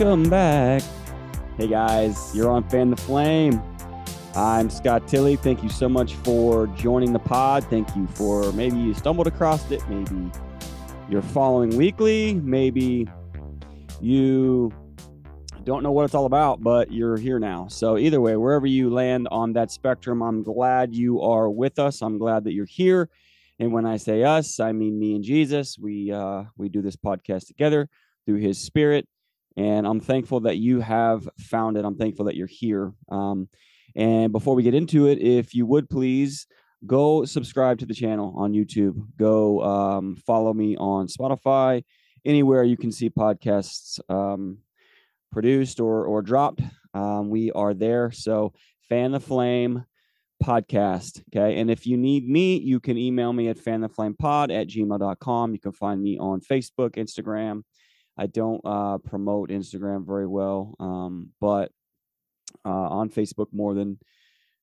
Welcome back. Hey guys, you're on Fan the Flame. I'm Scott Tilley. Thank you so much for joining the pod. Thank you for maybe you stumbled across it, maybe you're following weekly, maybe you don't know what it's all about, but you're here now. So, either way, wherever you land on that spectrum, I'm glad you are with us. I'm glad that you're here. And when I say us, I mean me and Jesus. We uh, we do this podcast together through His Spirit, and I'm thankful that you have found it. I'm thankful that you're here. Um, and before we get into it, if you would please go subscribe to the channel on YouTube. Go um, follow me on Spotify, anywhere you can see podcasts um, produced or or dropped. Um, we are there. So fan the flame podcast. Okay. And if you need me, you can email me at fantheflamepod at gmail.com. You can find me on Facebook, Instagram. I don't uh, promote Instagram very well, um, but uh, on Facebook more than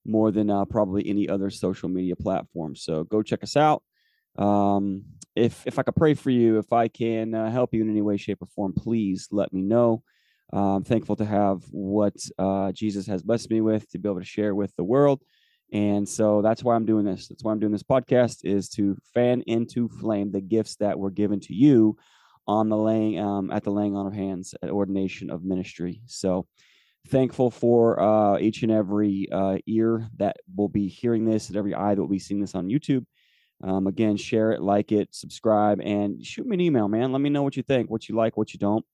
more than uh, probably any other social media platform. So go check us out. Um, if if I could pray for you, if I can uh, help you in any way, shape, or form, please let me know. Uh, I'm thankful to have what uh, Jesus has blessed me with to be able to share with the world. And so that's why I'm doing this. That's why I'm doing this podcast is to fan into flame the gifts that were given to you on the laying um, at the laying on of hands at ordination of ministry. So thankful for uh, each and every uh, ear that will be hearing this, and every eye that will be seeing this on YouTube. Um, again, share it, like it, subscribe, and shoot me an email, man. Let me know what you think, what you like, what you don't,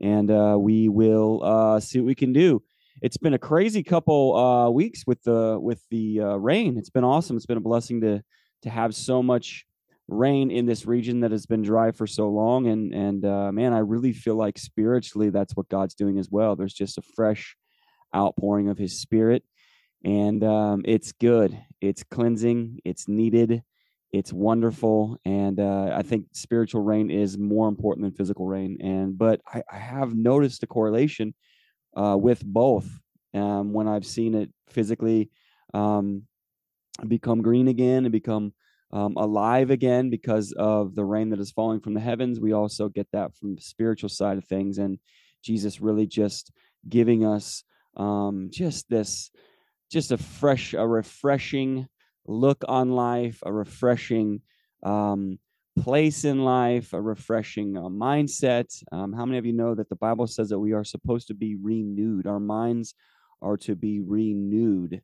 and uh, we will uh, see what we can do it's been a crazy couple uh, weeks with the with the uh, rain. It's been awesome. It's been a blessing to to have so much rain in this region that has been dry for so long. And and uh, man, I really feel like spiritually that's what God's doing as well. There's just a fresh outpouring of His Spirit, and um, it's good. It's cleansing. It's needed. It's wonderful, and uh, I think spiritual rain is more important than physical rain. And but I, I have noticed a correlation uh, with both um, when I've seen it physically um, become green again and become um, alive again because of the rain that is falling from the heavens. We also get that from the spiritual side of things, and Jesus really just giving us um, just this, just a fresh, a refreshing look on life, a refreshing um, place in life, a refreshing uh, mindset. Um, how many of you know that the Bible says that we are supposed to be renewed? Our minds are to be renewed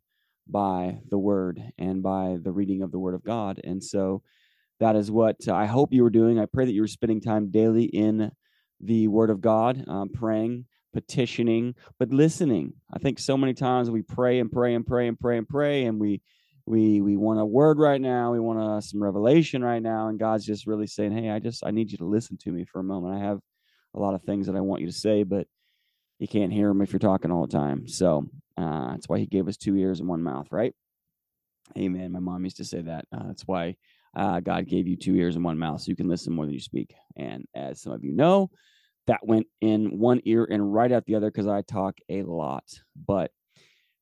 by the word and by the reading of the word of God. And so that is what I hope you were doing. I pray that you were spending time daily in the word of God, um, praying, petitioning, but listening. I think so many times we pray and pray and pray and pray and pray, and we we we want a word right now we want a, some revelation right now and god's just really saying hey i just i need you to listen to me for a moment i have a lot of things that i want you to say but you can't hear them if you're talking all the time. So uh, that's why he gave us two ears and one mouth right? Amen. My mom used to say that. Uh, that's why uh, god gave you two ears and one mouth so you can listen more than you speak. And as some of you know that went in one ear and right out the other because i talk a lot. But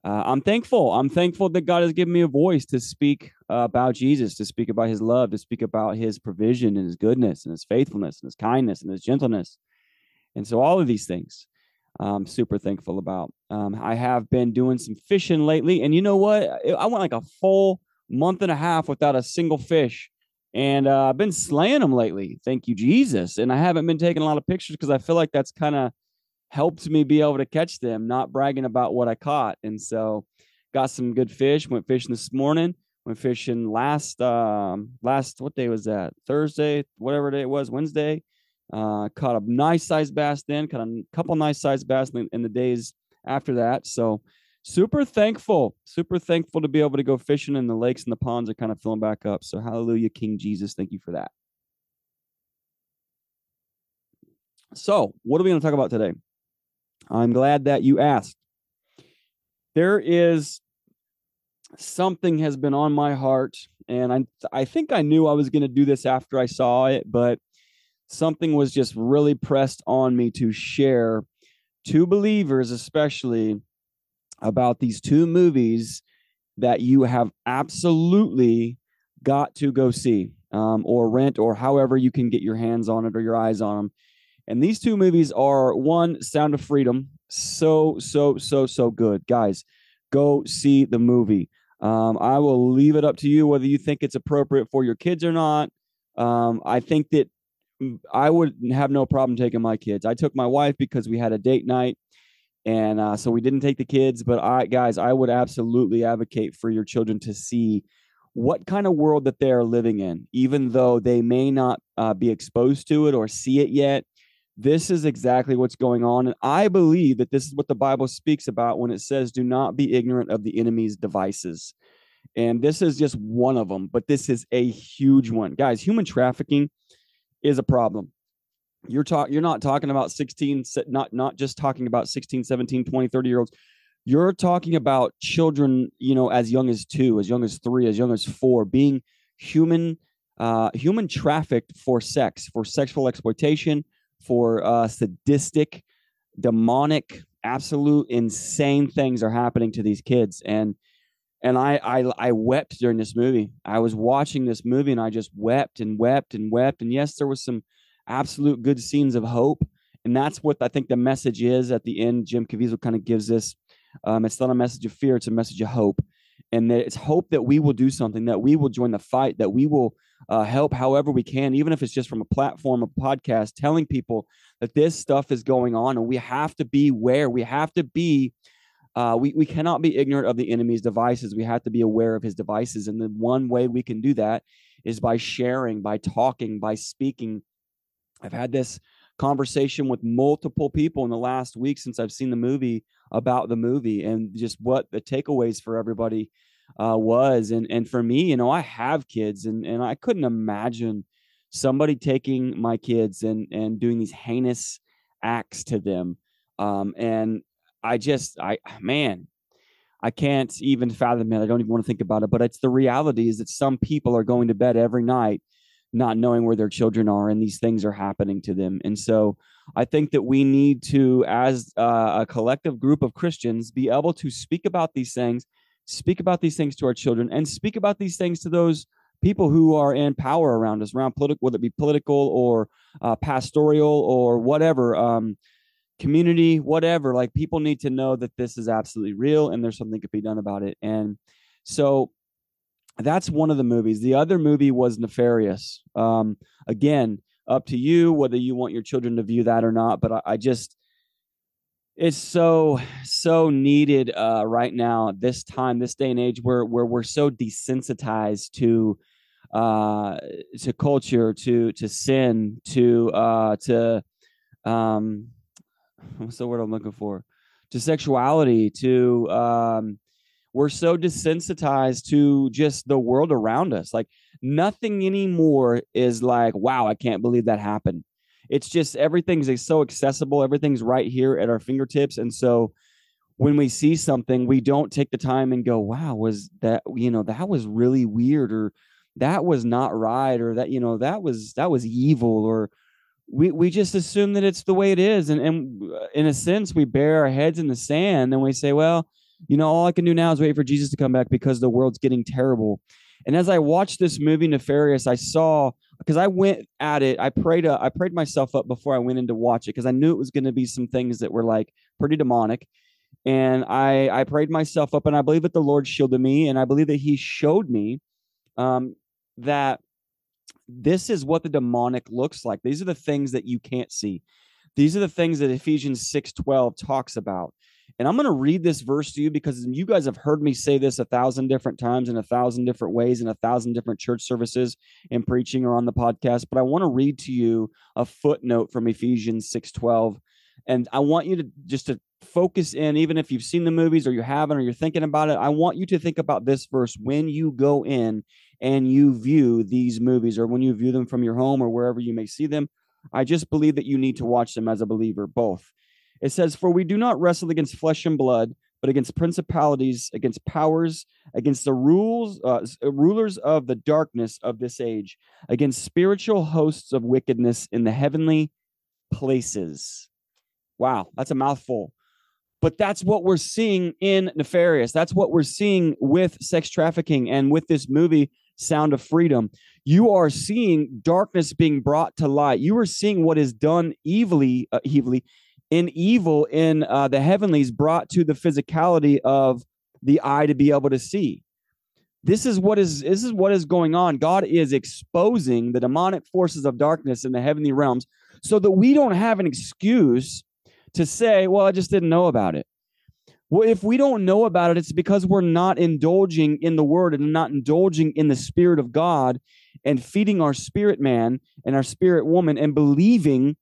uh, I'm thankful. I'm thankful that God has given me a voice to speak uh, about Jesus, to speak about his love, to speak about his provision and his goodness and his faithfulness and his kindness and his gentleness. And so, all of these things I'm super thankful about. Um, I have been doing some fishing lately. And you know what? I went like a full month and a half without a single fish. And uh, I've been slaying them lately. Thank you, Jesus. And I haven't been taking a lot of pictures because I feel like that's kind of helped me be able to catch them, not bragging about what I caught. And so got some good fish, went fishing this morning, went fishing last um last what day was that? Thursday, whatever day it was, Wednesday. Uh caught a nice sized bass then, caught a couple nice sized bass in, in the days after that. So super thankful, super thankful to be able to go fishing and the lakes and the ponds are kind of filling back up. So hallelujah, King Jesus. Thank you for that. So, what are we going to talk about today? I'm glad that you asked. There is something has been on my heart and I I think I knew I was going to do this after I saw it, but something was just really pressed on me to share to believers especially about these two movies that you have absolutely got to go see um, or rent or however you can get your hands on it or your eyes on them And these two movies are one, Sound of Freedom. So, so, so, so good. Guys, go see the movie. Um, I will leave it up to you whether you think it's appropriate for your kids or not. Um, I think that I would have no problem taking my kids. I took my wife because we had a date night and uh, so we didn't take the kids but i guys i would absolutely advocate for your children to see what kind of world that they're living in even though they may not uh, be exposed to it or see it yet. This is exactly what's going on and i believe that this is what the bible speaks about when it says do not be ignorant of the enemy's devices. And this is just one of them but this is a huge one. Guys human trafficking is a problem. You're talking you're not talking about 16 not not just talking about 16 17 20 30 year olds you're talking about children you know as young as two as young as three as young as four being human uh human trafficked for sex for sexual exploitation for uh sadistic demonic absolute insane things are happening to these kids. And and I, I I wept during this movie. I was watching this movie and I just wept and wept and wept. And yes, there was some absolute good scenes of hope. And that's what I think the message is at the end. Jim Caviezel kind of gives this. Um, it's not a message of fear, it's a message of hope. And that it's hope that we will do something, that we will join the fight, that we will uh, help however we can, even if it's just from a platform, a podcast, telling people that this stuff is going on and we have to be where We have to be, uh, we, we cannot be ignorant of the enemy's devices. We have to be aware of his devices. And the one way we can do that is by sharing, by talking, by speaking I've had this conversation with multiple people in the last week since I've seen the movie about the movie and just what the takeaways for everybody uh, was. And and for me, you know, I have kids, and and I couldn't imagine somebody taking my kids and and doing these heinous acts to them. Um, and I just, I man, I can't even fathom it. I don't even want to think about it. But it's the reality is that some people are going to bed every night not knowing where their children are and these things are happening to them and so i think that we need to as uh, a collective group of christians be able to speak about these things speak about these things to our children and speak about these things to those people who are in power around us around political whether it be political or uh, pastoral or whatever um, community whatever like people need to know that this is absolutely real and there's something to be done about it and so that's one of the movies. The other movie was Nefarious. Um, again, up to you whether you want your children to view that or not. But I, I just, it's so so needed uh, right now, this time, this day and age, where where we're so desensitized to uh, to culture, to to sin, to uh, to um, what's the word I'm looking for? To sexuality, to um, we're so desensitized to just the world around us. Like nothing anymore is like, wow, I can't believe that happened. It's just everything's so accessible, everything's right here at our fingertips. And so when we see something, we don't take the time and go, wow, was that, you know, that was really weird or that was not right or that, you know, that was that was evil or we we just assume that it's the way it is. And and in a sense, we bury our heads in the sand and we say, well, you know, all I can do now is wait for Jesus to come back because the world's getting terrible. And as I watched this movie Nefarious, I saw because I went at it, I prayed uh, I prayed myself up before I went in to watch it because I knew it was going to be some things that were like pretty demonic. And I I prayed myself up and I believe that the Lord shielded me and I believe that he showed me um that this is what the demonic looks like. These are the things that you can't see. These are the things that Ephesians 6:12 talks about. And I'm going to read this verse to you because you guys have heard me say this a thousand different times in a thousand different ways in a thousand different church services and preaching or on the podcast. But I want to read to you a footnote from Ephesians 6:12. And I want you to just to focus in, even if you've seen the movies or you haven't or you're thinking about it. I want you to think about this verse when you go in and you view these movies or when you view them from your home or wherever you may see them. I just believe that you need to watch them as a believer, both. It says, For we do not wrestle against flesh and blood, but against principalities, against powers, against the rules, uh, uh, rulers of the darkness of this age, against spiritual hosts of wickedness in the heavenly places. Wow, that's a mouthful. But that's what we're seeing in Nefarious. That's what we're seeing with sex trafficking and with this movie sound of freedom. You are seeing darkness being brought to light. You are seeing what is done evilly, uh, evilly in evil in uh, the heavenlies brought to the physicality of the eye to be able to see. This is what is this is what is going on. God is exposing the demonic forces of darkness in the heavenly realms so that we don't have an excuse to say, well, I just didn't know about it. Well, if we don't know about it, it's because we're not indulging in the word and not indulging in the spirit of God and feeding our spirit man and our spirit woman and believing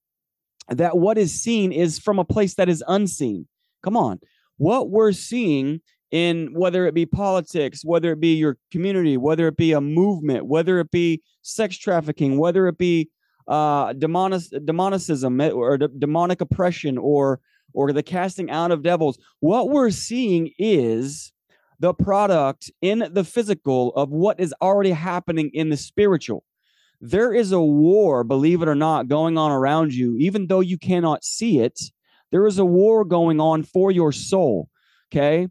that what is seen is from a place that is unseen. Come on. What we're seeing in whether it be politics, whether it be your community, whether it be a movement, whether it be sex trafficking, whether it be uh, demonic, demonicism eh, or d- demonic oppression or or the casting out of devils, what we're seeing is the product in the physical of what is already happening in the spiritual. There is a war, believe it or not, going on around you, even though you cannot see it. There is a war going on for your soul. Okay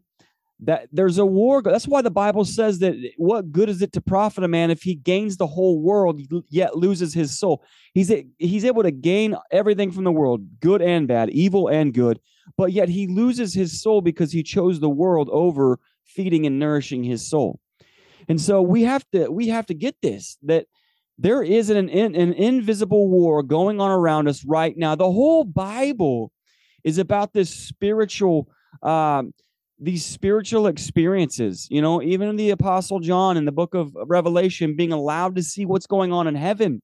that there's a war that's why the bible says that what good is it to profit a man if he gains the whole world yet loses his soul? He's he's able to gain everything from the world good and bad evil and good but yet he loses his soul because he chose the world over feeding and nourishing his soul. And so we have to we have to get this that there is an, an, an invisible war going on around us right now. The whole bible is about this spiritual um, these spiritual experiences. You know, even the Apostle John in the book of Revelation being allowed to see what's going on in heaven.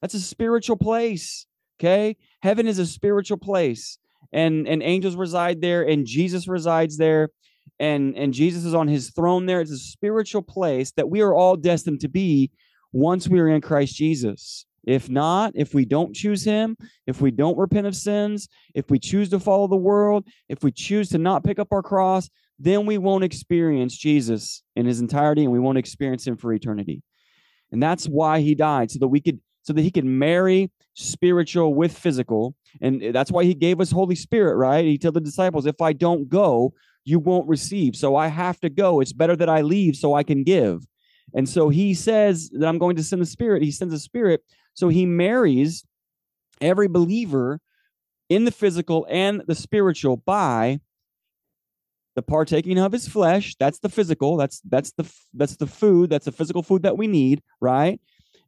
That's a spiritual place. Okay. Heaven is a spiritual place. And and angels reside there, and Jesus resides there, and and Jesus is on his throne there. It's a spiritual place that we are all destined to be once we are in Christ Jesus. If not, if we don't choose him, if we don't repent of sins, if we choose to follow the world, if we choose to not pick up our cross, then we won't experience Jesus in his entirety and we won't experience him for eternity. And that's why he died so that we could so that he could marry spiritual with physical. And that's why he gave us holy spirit right? He told the disciples if i don't go you won't receive. So i have to go. It's better that i leave so i can give. And so he says that i'm going to send the spirit. He sends a spirit so he marries every believer in the physical and the spiritual by the partaking of his flesh. That's the physical. That's that's the that's the food. That's the physical food that we need right?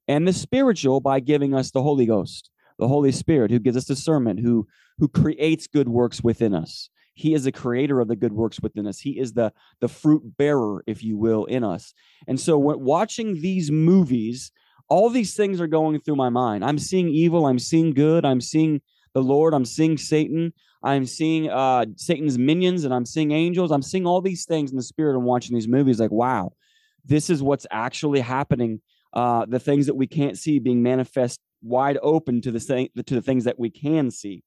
And the spiritual by giving us the holy ghost the holy spirit who gives us discernment who who creates good works within us. He is the creator of the good works within us. He is the the fruit bearer if you will in us. And so watching these movies all these things are going through my mind. I'm seeing evil, I'm seeing good, I'm seeing the Lord, I'm seeing Satan, I'm seeing uh, Satan's minions, and I'm seeing angels. I'm seeing all these things in the spirit and watching these movies. Like, wow, this is what's actually happening. Uh, the things that we can't see being manifest wide open to the to the things that we can see.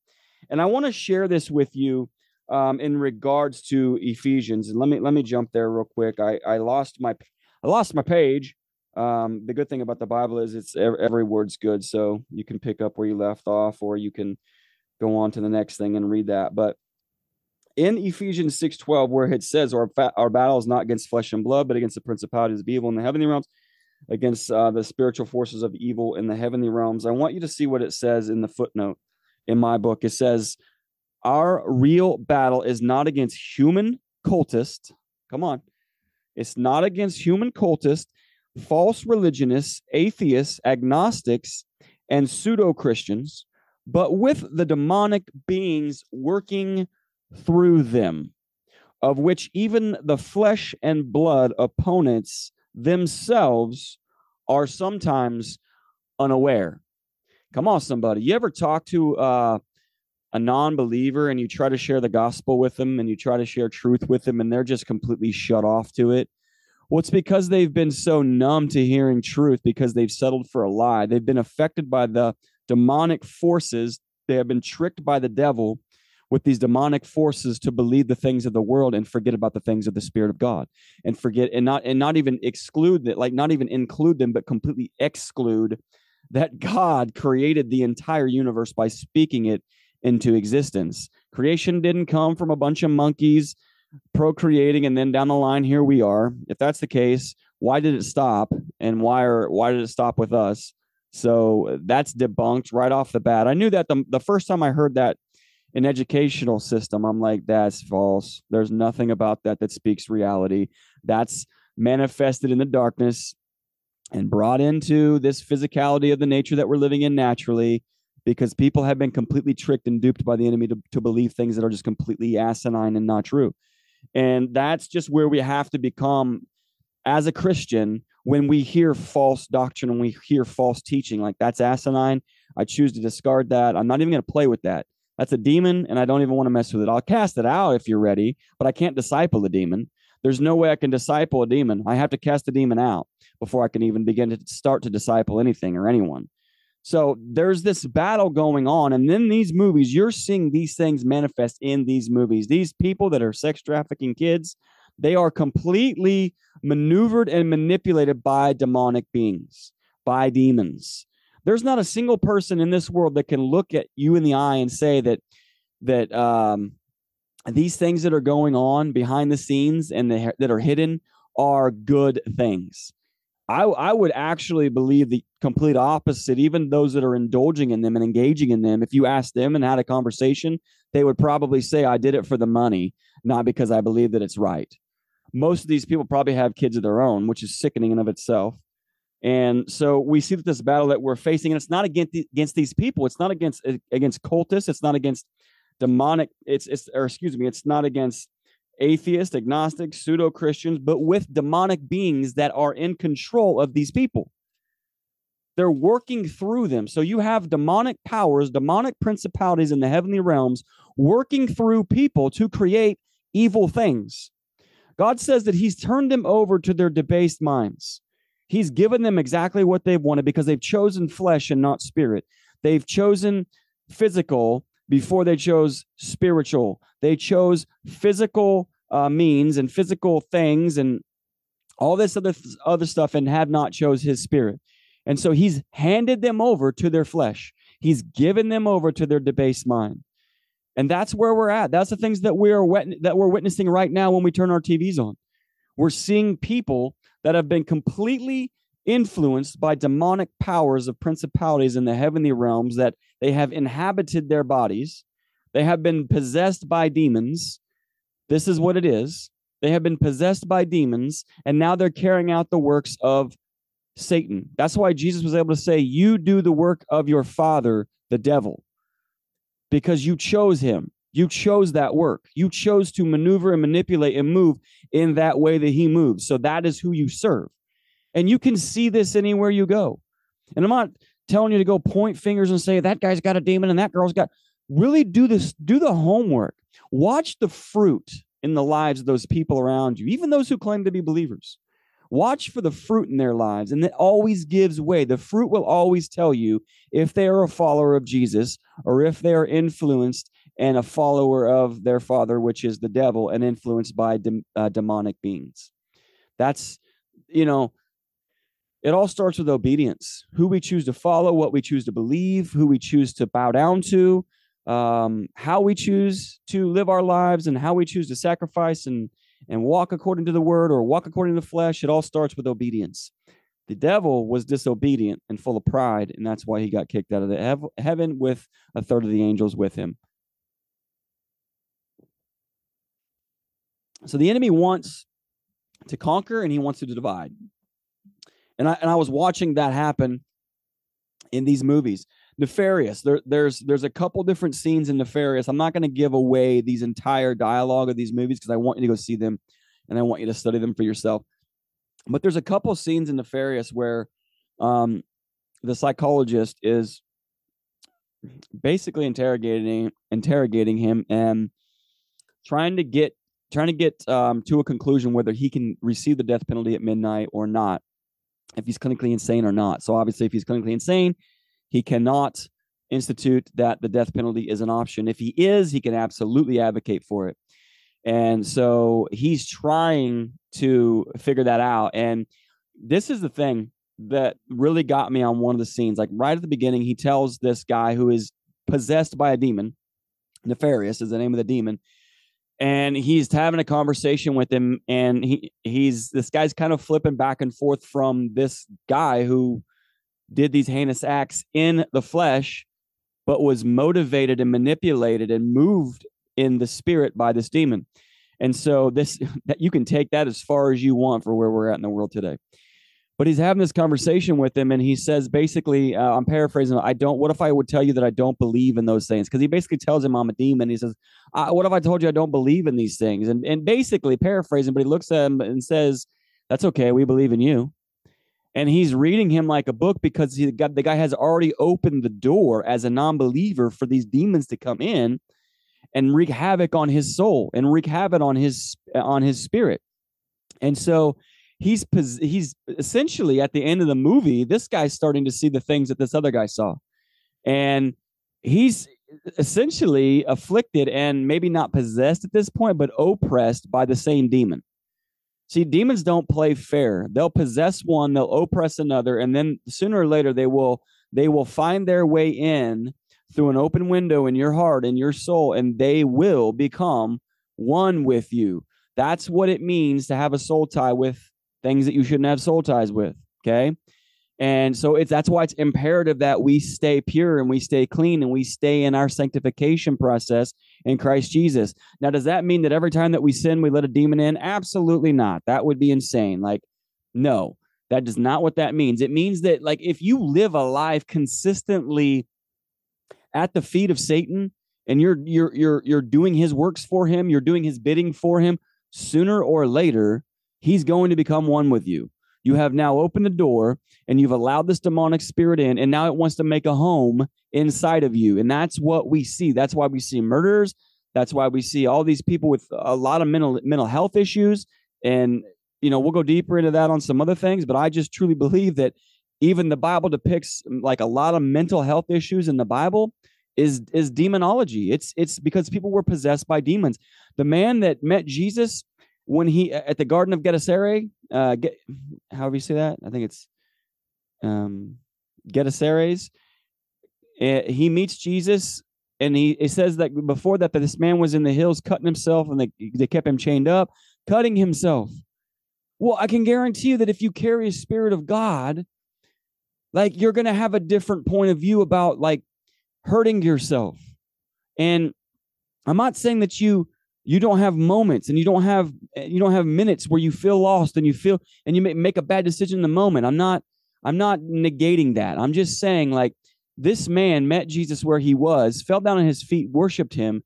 And I want to share this with you um, in regards to Ephesians. And let me let me jump there real quick. I I lost my I lost my page um, the good thing about the Bible is it's every word's good, so you can pick up where you left off, or you can go on to the next thing and read that. But in Ephesians six twelve, where it says, "Our our battle is not against flesh and blood, but against the principalities of evil in the heavenly realms, against uh, the spiritual forces of evil in the heavenly realms." I want you to see what it says in the footnote in my book. It says, "Our real battle is not against human cultists. Come on." It's not against human cultists false religionists, atheists, agnostics, and pseudo Christians, but with the demonic beings working through them, of which even the flesh and blood opponents themselves are sometimes unaware. Come on, somebody. You ever talk to uh, a non believer and you try to share the gospel with them and you try to share truth with them and they're just completely shut off to it? Well, it's because they've been so numb to hearing truth because they've settled for a lie. They've been affected by the demonic forces. They have been tricked by the devil with these demonic forces to believe the things of the world and forget about the things of the spirit of God and forget and not and not even exclude that like not even include them but completely exclude that God created the entire universe by speaking it into existence. Creation didn't come from a bunch of monkeys procreating and then down the line here we are if that's the case why did it stop and why are why did it stop with us? So that's debunked right off the bat. I knew that the the first time I heard that in educational system, I'm like, that's false. There's nothing about that that speaks reality. That's manifested in the darkness and brought into this physicality of the nature that we're living in naturally because people have been completely tricked and duped by the enemy to, to believe things that are just completely asinine and not true. And that's just where we have to become as a Christian when we hear false doctrine and we hear false teaching, like that's asinine. I choose to discard that. I'm not even going to play with that. That's a demon, and I don't even want to mess with it. I'll cast it out if you're ready, but I can't disciple the demon. There's no way I can disciple a demon. I have to cast the demon out before I can even begin to start to disciple anything or anyone. So there's this battle going on. And then these movies, you're seeing these things manifest in these movies. These people that are sex trafficking kids, they are completely maneuvered and manipulated by demonic beings, by demons. There's not a single person in this world that can look at you in the eye and say that that um, these things that are going on behind the scenes and the, that are hidden are good things. I, I would actually believe the complete opposite. Even those that are indulging in them and engaging in them, if you asked them and had a conversation, they would probably say, I did it for the money, not because I believe that it's right most of these people probably have kids of their own, which is sickening in of itself. And so we see that this battle that we're facing, and it's not against against these people. It's not against against cultists. It's not against demonic. It's it's or excuse me. It's not against atheists, agnostics, pseudo Christians, but with demonic beings that are in control of these people. They're working through them. So you have demonic powers, demonic principalities in the heavenly realms working through people to create evil things. God says that He's turned them over to their debased minds. He's given them exactly what they've wanted because they've chosen flesh and not spirit. They've chosen physical before they chose spiritual. They chose physical uh, means and physical things and all this other other stuff and have not chose his spirit. And so he's handed them over to their flesh. He's given them over to their debased mind. And that's where we're at. That's the things that we are wet- that we're witnessing right now when we turn our TVs on. We're seeing people that have been completely influenced by demonic powers of principalities in the heavenly realms that they have inhabited their bodies. They have been possessed by demons. This is what it is. They have been possessed by demons, and now they're carrying out the works of Satan. That's why Jesus was able to say, You do the work of your father, the devil because you chose him. You chose that work. You chose to maneuver and manipulate and move in that way that he moves. So that is who you serve. And you can see this anywhere you go. And I'm not telling you to go point fingers and say that guy's got a demon and that girl's got really do this do the homework. Watch the fruit in the lives of those people around you, even those who claim to be believers. Watch for the fruit in their lives, and it always gives way. The fruit will always tell you if they are a follower of Jesus or if they are influenced and a follower of their father, which is the devil, and influenced by de- uh, demonic beings. That's, you know, it all starts with obedience who we choose to follow, what we choose to believe, who we choose to bow down to, um, how we choose to live our lives, and how we choose to sacrifice and and walk according to the word or walk according to the flesh, it all starts with obedience. The devil was disobedient and full of pride, and that's why he got kicked out of the hev- heaven with a third of the angels with him. So the enemy wants to conquer and he wants to divide. And I and I was watching that happen in these movies. Nefarious. There, there's there's a couple different scenes in Nefarious. I'm not going to give away these entire dialogue of these movies because I want you to go see them and I want you to study them for yourself. But there's a couple scenes in Nefarious where um, the psychologist is basically interrogating interrogating him and trying to get trying to get um, to a conclusion whether he can receive the death penalty at midnight or not if he's clinically insane or not so obviously if he's clinically insane he cannot institute that the death penalty is an option. If he is, he can absolutely advocate for it. And so he's trying to figure that out. And this is the thing that really got me on one of the scenes. Like right at the beginning, he tells this guy who is possessed by a demon, Nefarious is the name of the demon. And he's having a conversation with him and he he's this guy's kind of flipping back and forth from this guy who did these heinous acts in the flesh but was motivated and manipulated and moved in the spirit by this demon. And so this that you can take that as far as you want for where we're at in the world today but he's having this conversation with him and he says basically uh, i'm paraphrasing i don't what if i would tell you that i don't believe in those things? Because he basically tells him i'm a demon. He says what if i told you i don't believe in these things? And, and basically paraphrasing but he looks at him and says that's okay we believe in you. And he's reading him like a book because he got the guy has already opened the door as a non-believer for these demons to come in and wreak havoc on his soul and wreak havoc on his on his spirit. And so he's he's essentially at the end of the movie this guy's starting to see the things that this other guy saw. And he's essentially afflicted and maybe not possessed at this point but oppressed by the same demon. See demons don't play fair. They'll possess one they'll oppress another and then sooner or later they will they will find their way in through an open window in your heart and your soul and they will become one with you. That's what it means to have a soul tie with things that you shouldn't have soul ties with. Okay. And so it's that's why it's imperative that we stay pure and we stay clean and we stay in our sanctification process in Christ Jesus. Now, does that mean that every time that we sin, we let a demon in? Absolutely not. That would be insane. Like, no, that does not what that means. It means that, like, if you live a life consistently at the feet of Satan and you're you're you're you're doing his works for him, you're doing his bidding for him, sooner or later, He's going to become one with you. You have now opened the door and you've allowed this demonic spirit in, and now it wants to make a home inside of you. And that's what we see. That's why we see murders. That's why we see all these people with a lot of mental mental health issues. And you know, we'll go deeper into that on some other things, but I just truly believe that even the Bible depicts mm, like a lot of mental health issues in the Bible is is demonology. It's it's because people were possessed by demons. The man that met Jesus when he at the Garden of Gennesaret, uh, get, however you say that, I think it's um, Gennesaret. Eh, he meets Jesus, and he it says that before that, that this man was in the hills cutting himself, and they they kept him chained up, cutting himself. Well, I can guarantee you that if you carry a spirit of God, like you're going to have a different point of view about like hurting yourself. And I'm not saying that you you don't have moments and you don't have you don't have minutes where you feel lost and you feel and you make a bad decision in the moment. I'm not i'm not negating that. I'm just saying like this man met jesus where he was fell down on his feet worshiped him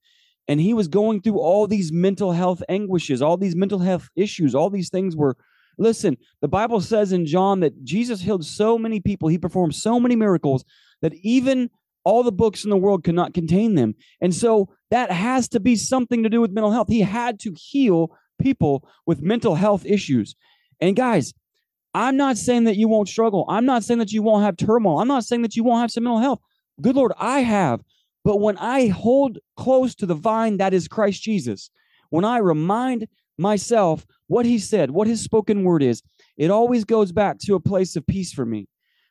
and he was going through all these mental health anguishes all these mental health issues all these things were listen the bible says in john that jesus healed so many people. He performed so many miracles that even all the books in the world could not contain them. And so that has to be something to do with mental health. He had to heal people with mental health issues. And guys, I'm not saying that you won't struggle. I'm not saying that you won't have turmoil. I'm not saying that you won't have some mental health. Good Lord, I have. But when I hold close to the vine that is Christ Jesus, when I remind myself what he said, what his spoken word is, it always goes back to a place of peace for me.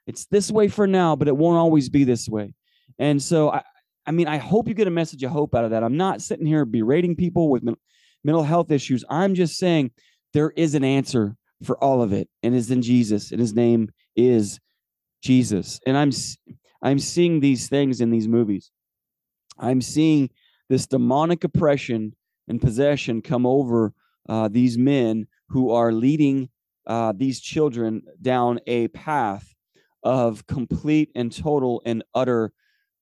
It's this way for now, but it won't always be this way. And so, I, I mean, I hope you get a message of hope out of that. I'm not sitting here berating people with mental health issues. I'm just saying there is an answer for all of it, and it's in Jesus, and His name is Jesus. And I'm I'm seeing these things in these movies. I'm seeing this demonic oppression and possession come over uh, these men who are leading uh, these children down a path of complete and total and utter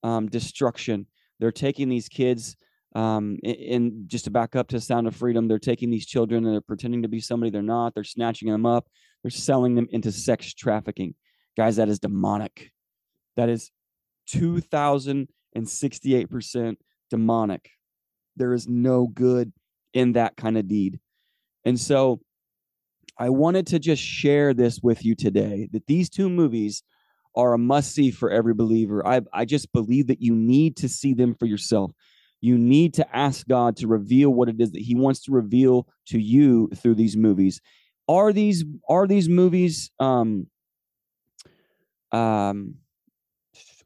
um, destruction. They're taking these kids, um, in, just to back up to Sound of Freedom, they're taking these children and they're pretending to be somebody they're not. They're snatching them up. They're selling them into sex trafficking. Guys, that is demonic. That is 2,068% demonic. There is no good in that kind of deed. And so I wanted to just share this with you today that these two movies are a must see for every believer. I, I just believe that you need to see them for yourself. You need to ask God to reveal what it is that He wants to reveal to you through these movies. Are these are these movies um, um,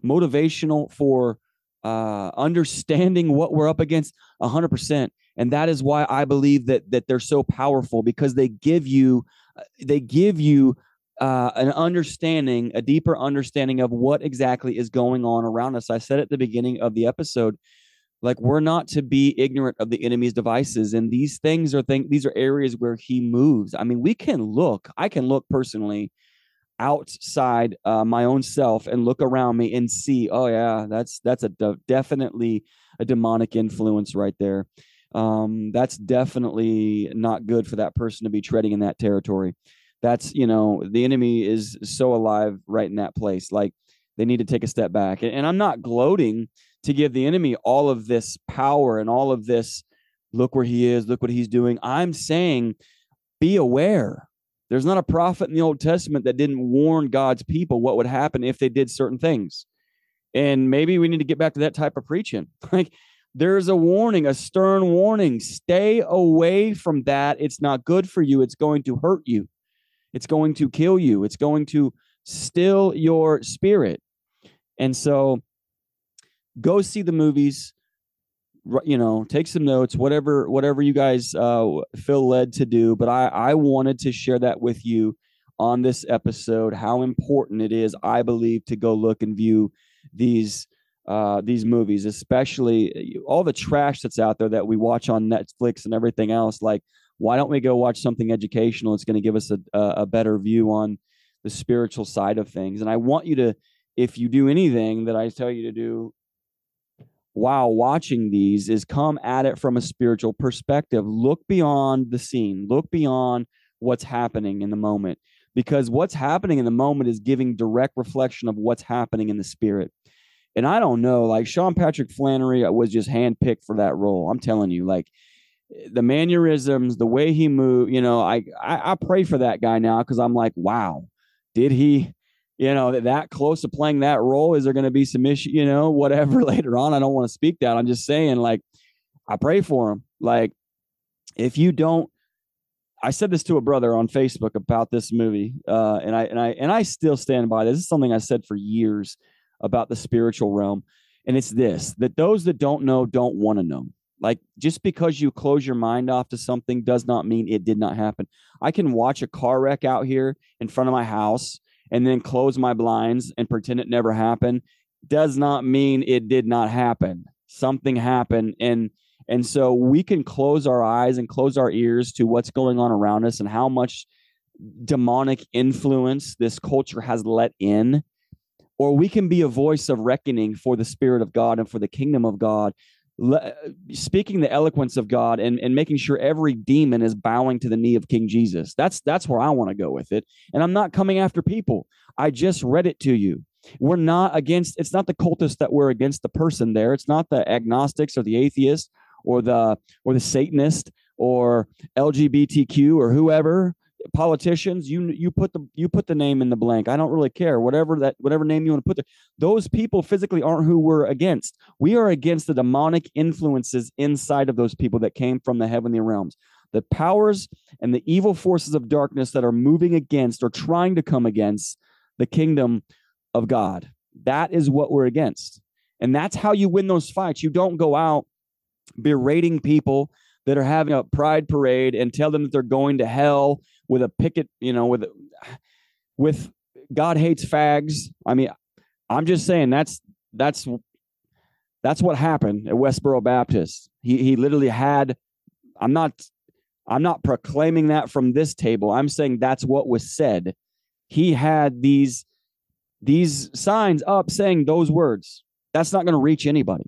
motivational for uh, understanding what we're up against A 100% and that is why i believe that that they're so powerful because they give you uh, they give you uh, an understanding a deeper understanding of what exactly is going on around us. I said at the beginning of the episode like we're not to be ignorant of the enemy's devices and these things are things these are areas where he moves. I mean we can look i can look personally outside uh, my own self and look around me and see oh yeah that's that's a de- definitely a demonic influence right there. Um, that's definitely not good for that person to be treading in that territory that's you know the enemy is so alive right in that place like they need to take a step back and, and i'm not gloating to give the enemy all of this power and all of this look where he is look what he's doing i'm saying be aware there's not a prophet in the Old Testament that didn't warn God's people what would happen if they did certain things. And maybe we need to get back to that type of preaching. Like there's a warning, a stern warning. Stay away from that. It's not good for you. It's going to hurt you. It's going to kill you. It's going to still your spirit. And so go see the movies you know take some notes whatever whatever you guys uh, feel led to do but i i wanted to share that with you on this episode how important it is i believe to go look and view these uh, these movies especially uh, all the trash that's out there that we watch on netflix and everything else like why don't we go watch something educational it's going to give us a, a better view on the spiritual side of things and i want you to if you do anything that i tell you to do while watching these is come at it from a spiritual perspective. Look beyond the scene, look beyond what's happening in the moment, because what's happening in the moment is giving direct reflection of what's happening in the spirit. And I don't know, like Sean Patrick Flanery was just handpicked for that role. I'm telling you, like the mannerisms, the way he moved, you know, I I, I pray for that guy now because I'm like, wow, did he you know, that, close to playing that role? Is there going to be some issue, you know, whatever later on? I don't want to speak that. I'm just saying, like, I pray for him. Like, if you don't, I said this to a brother on Facebook about this movie, uh, and I and I and I still stand by this. This is something I said for years about the spiritual realm, and it's this: that those that don't know don't want to know. Like just because you close your mind off to something does not mean it did not happen. I can watch a car wreck out here in front of my house and then close my blinds and pretend it never happened does not mean it did not happen. Something happened and and so we can close our eyes and close our ears to what's going on around us and how much demonic influence this culture has let in or we can be a voice of reckoning for the spirit of God and for the kingdom of God le- speaking the eloquence of God and, and making sure every demon is bowing to the knee of King Jesus. That's that's where I want to go with it. And I'm not coming after people. I just read it to you. We're not against it's not the cultists that we're against the person there. It's not the agnostics or the atheists or the or the satanist or LGBTQ or whoever politicians you you put the you put the name in the blank. I don't really care. Whatever that whatever name you want to put there those people physically aren't who we're against. We are against the demonic influences inside of those people that came from the heavenly realms. The powers and the evil forces of darkness that are moving against or trying to come against the kingdom of god. That is what we're against. And that's how you win those fights. You don't go out berating people that are having a pride parade and tell them that they're going to hell with a picket, you know, with with God hates fags. I mean, I'm just saying that's that's that's what happened at Westboro Baptist. He he literally had I'm not I'm not proclaiming that from this table. I'm saying that's what was said. He had these these signs up saying those words. That's not going to reach anybody.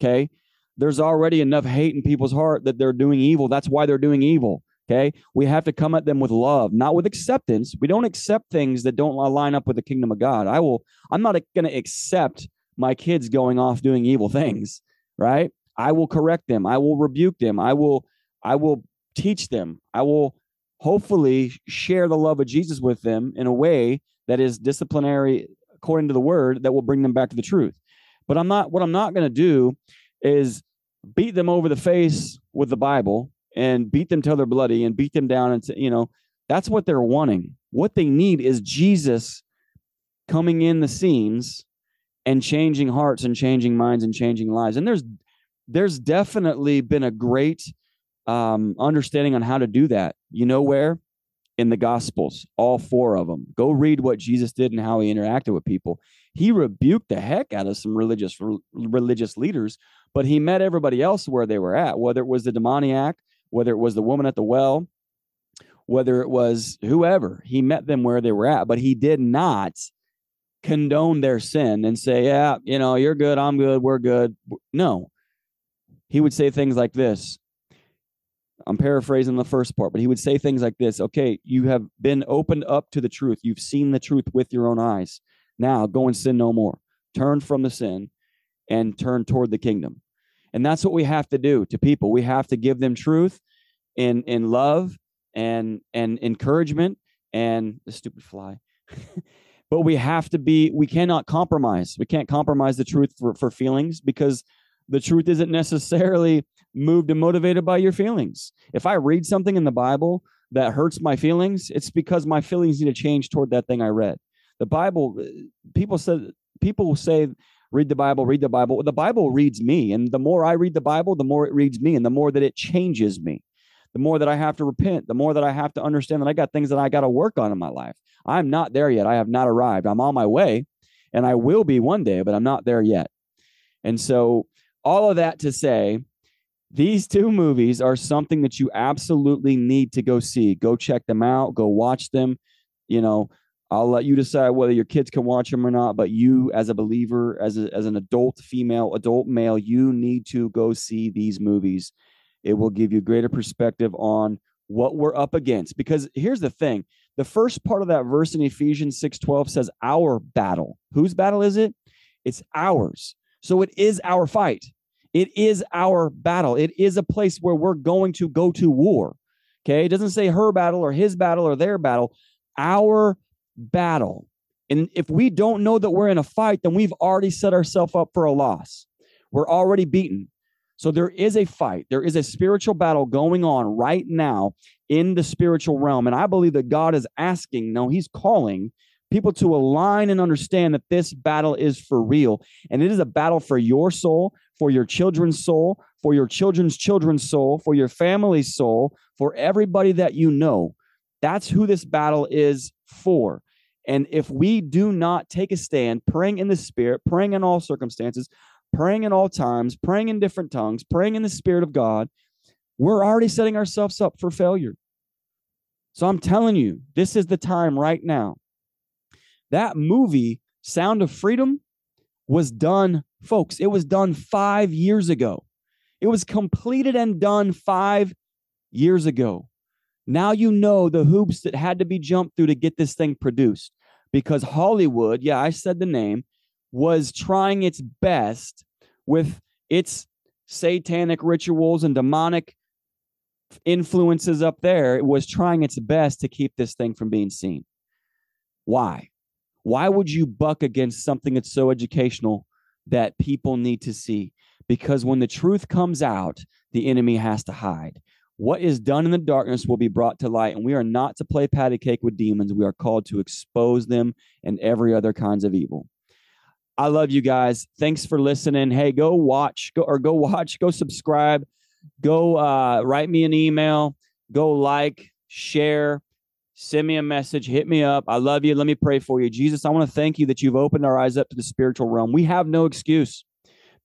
Okay? There's already enough hate in people's heart that they're doing evil. That's why they're doing evil. Okay. We have to come at them with love, not with acceptance. We don't accept things that don't line up with the kingdom of God. I will, I'm not going to accept my kids going off doing evil things, right? I will correct them. I will rebuke them. I will, I will teach them. I will hopefully share the love of Jesus with them in a way that is disciplinary according to the word that will bring them back to the truth. But I'm not, what I'm not going to do is beat them over the face with the Bible and beat them till they're bloody and beat them down and you know that's what they're wanting what they need is jesus coming in the scenes and changing hearts and changing minds and changing lives. And there's there's definitely been a great um, understanding on how to do that. You know where? In the Gospels, all four of them. Go read what Jesus did and how he interacted with people. He rebuked the heck out of some religious religious leaders, but he met everybody else where they were at. Whether it was the demoniac, whether it was the woman at the well, whether it was whoever, he met them where they were at. But he did not condone their sin and say, "Yeah, you know, you're good, I'm good, we're good." No, he would say things like this I'm paraphrasing the first part, but he would say things like this Okay, you have been opened up to the truth. You've seen the truth with your own eyes. Now go and sin no more. Turn from the sin and turn toward the kingdom. And that's what we have to do to people. We have to give them truth in in love and and encouragement and the stupid fly. but we have to be we cannot compromise. We can't compromise the truth for, for feelings because the truth isn't necessarily moved and motivated by your feelings. If I read something in the Bible that hurts my feelings, it's because my feelings need to change toward that thing I read. The Bible, uh, people said, people will say, read the Bible, read the Bible. The Bible reads me. And the more I read the Bible, the more it reads me and the more that it changes me. The more that I have to repent, the more that I have to understand that I got things that I got to work on in my life. I'm not there yet. I have not arrived. I'm on my way and I will be one day, but I'm not there yet. And so all of that to say, these two movies are something that you absolutely need to go see. Go check them out, go watch them. You know, I'll let you decide whether your kids can watch them or not, but you as a believer, as a, as an adult female, adult male, you need to go see these movies. It will give you greater perspective on what we're up against because here's the thing. The first part of that verse in Ephesians 6:12 says our battle. Whose battle is it? It's ours. So it is our fight. It is our battle. It is a place where we're going to go to war. Okay. It doesn't say her battle or his battle or their battle, our battle. And if we don't know that we're in a fight, then we've already set ourselves up for a loss. We're already beaten. So there is a fight. There is a spiritual battle going on right now in the spiritual realm. And I believe that God is asking, no, He's calling people to align and understand that this battle is for real. And it is a battle for your soul, for your children's soul, for your children's children's soul, for your family's soul, for everybody that you know. That's who this battle is for. And if we do not take a stand, praying in the spirit, praying in all circumstances, praying in all times, praying in different tongues, praying in the spirit of God, we're already setting ourselves up for failure. So I'm telling you, this is the time right now that movie, Sound of Freedom, was done, folks. It was done five years ago. It was completed and done five years ago. Now you know the hoops that had to be jumped through to get this thing produced because Hollywood, yeah, I said the name, was trying its best with its satanic rituals and demonic influences up there. It was trying its best to keep this thing from being seen. Why? Why would you buck against something that's so educational that people need to see? Because when the truth comes out, the enemy has to hide. What is done in the darkness will be brought to light, and we are not to play patty cake with demons. We are called to expose them and every other kinds of evil. I love you guys. Thanks for listening. Hey, go watch, go or go watch, go subscribe, go uh, write me an email, go like, share, send me a message, hit me up. I love you. Let me pray for you. Jesus, I want to thank you that you've opened our eyes up to the spiritual realm. We have no excuse.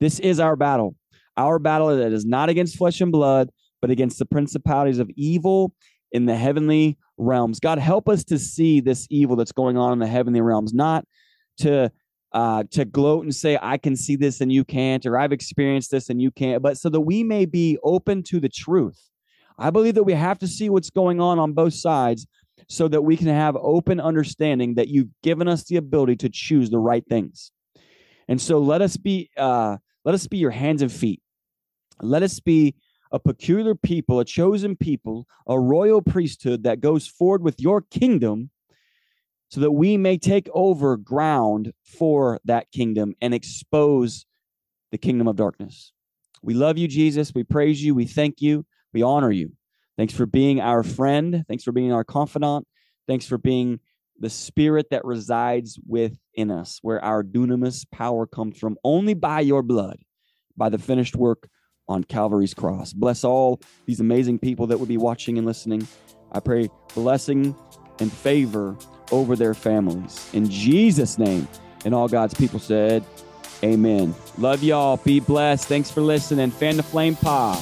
This is our battle. Our battle that is not against flesh and blood, but against the principalities of evil in the heavenly realms. God, help us to see this evil that's going on in the heavenly realms, not to uh, to gloat and say, I can see this and you can't, or I've experienced this and you can't, but so that we may be open to the truth. I believe that we have to see what's going on on both sides so that we can have open understanding that you've given us the ability to choose the right things. And so let us be uh, let us be your hands and feet. Let us be a peculiar people, a chosen people, a royal priesthood that goes forward with your kingdom so that we may take over ground for that kingdom and expose the kingdom of darkness. We love you, Jesus. We praise you. We thank you. We honor you. Thanks for being our friend. Thanks for being our confidant. Thanks for being the spirit that resides within us, where our dunamis power comes from, only by your blood, by the finished work on Calvary's cross. Bless all these amazing people that will be watching and listening. I pray blessing and favor over their families. In Jesus' name, and all God's people said, Amen. Love y'all. Be blessed. Thanks for listening. Fan the Flame Pod.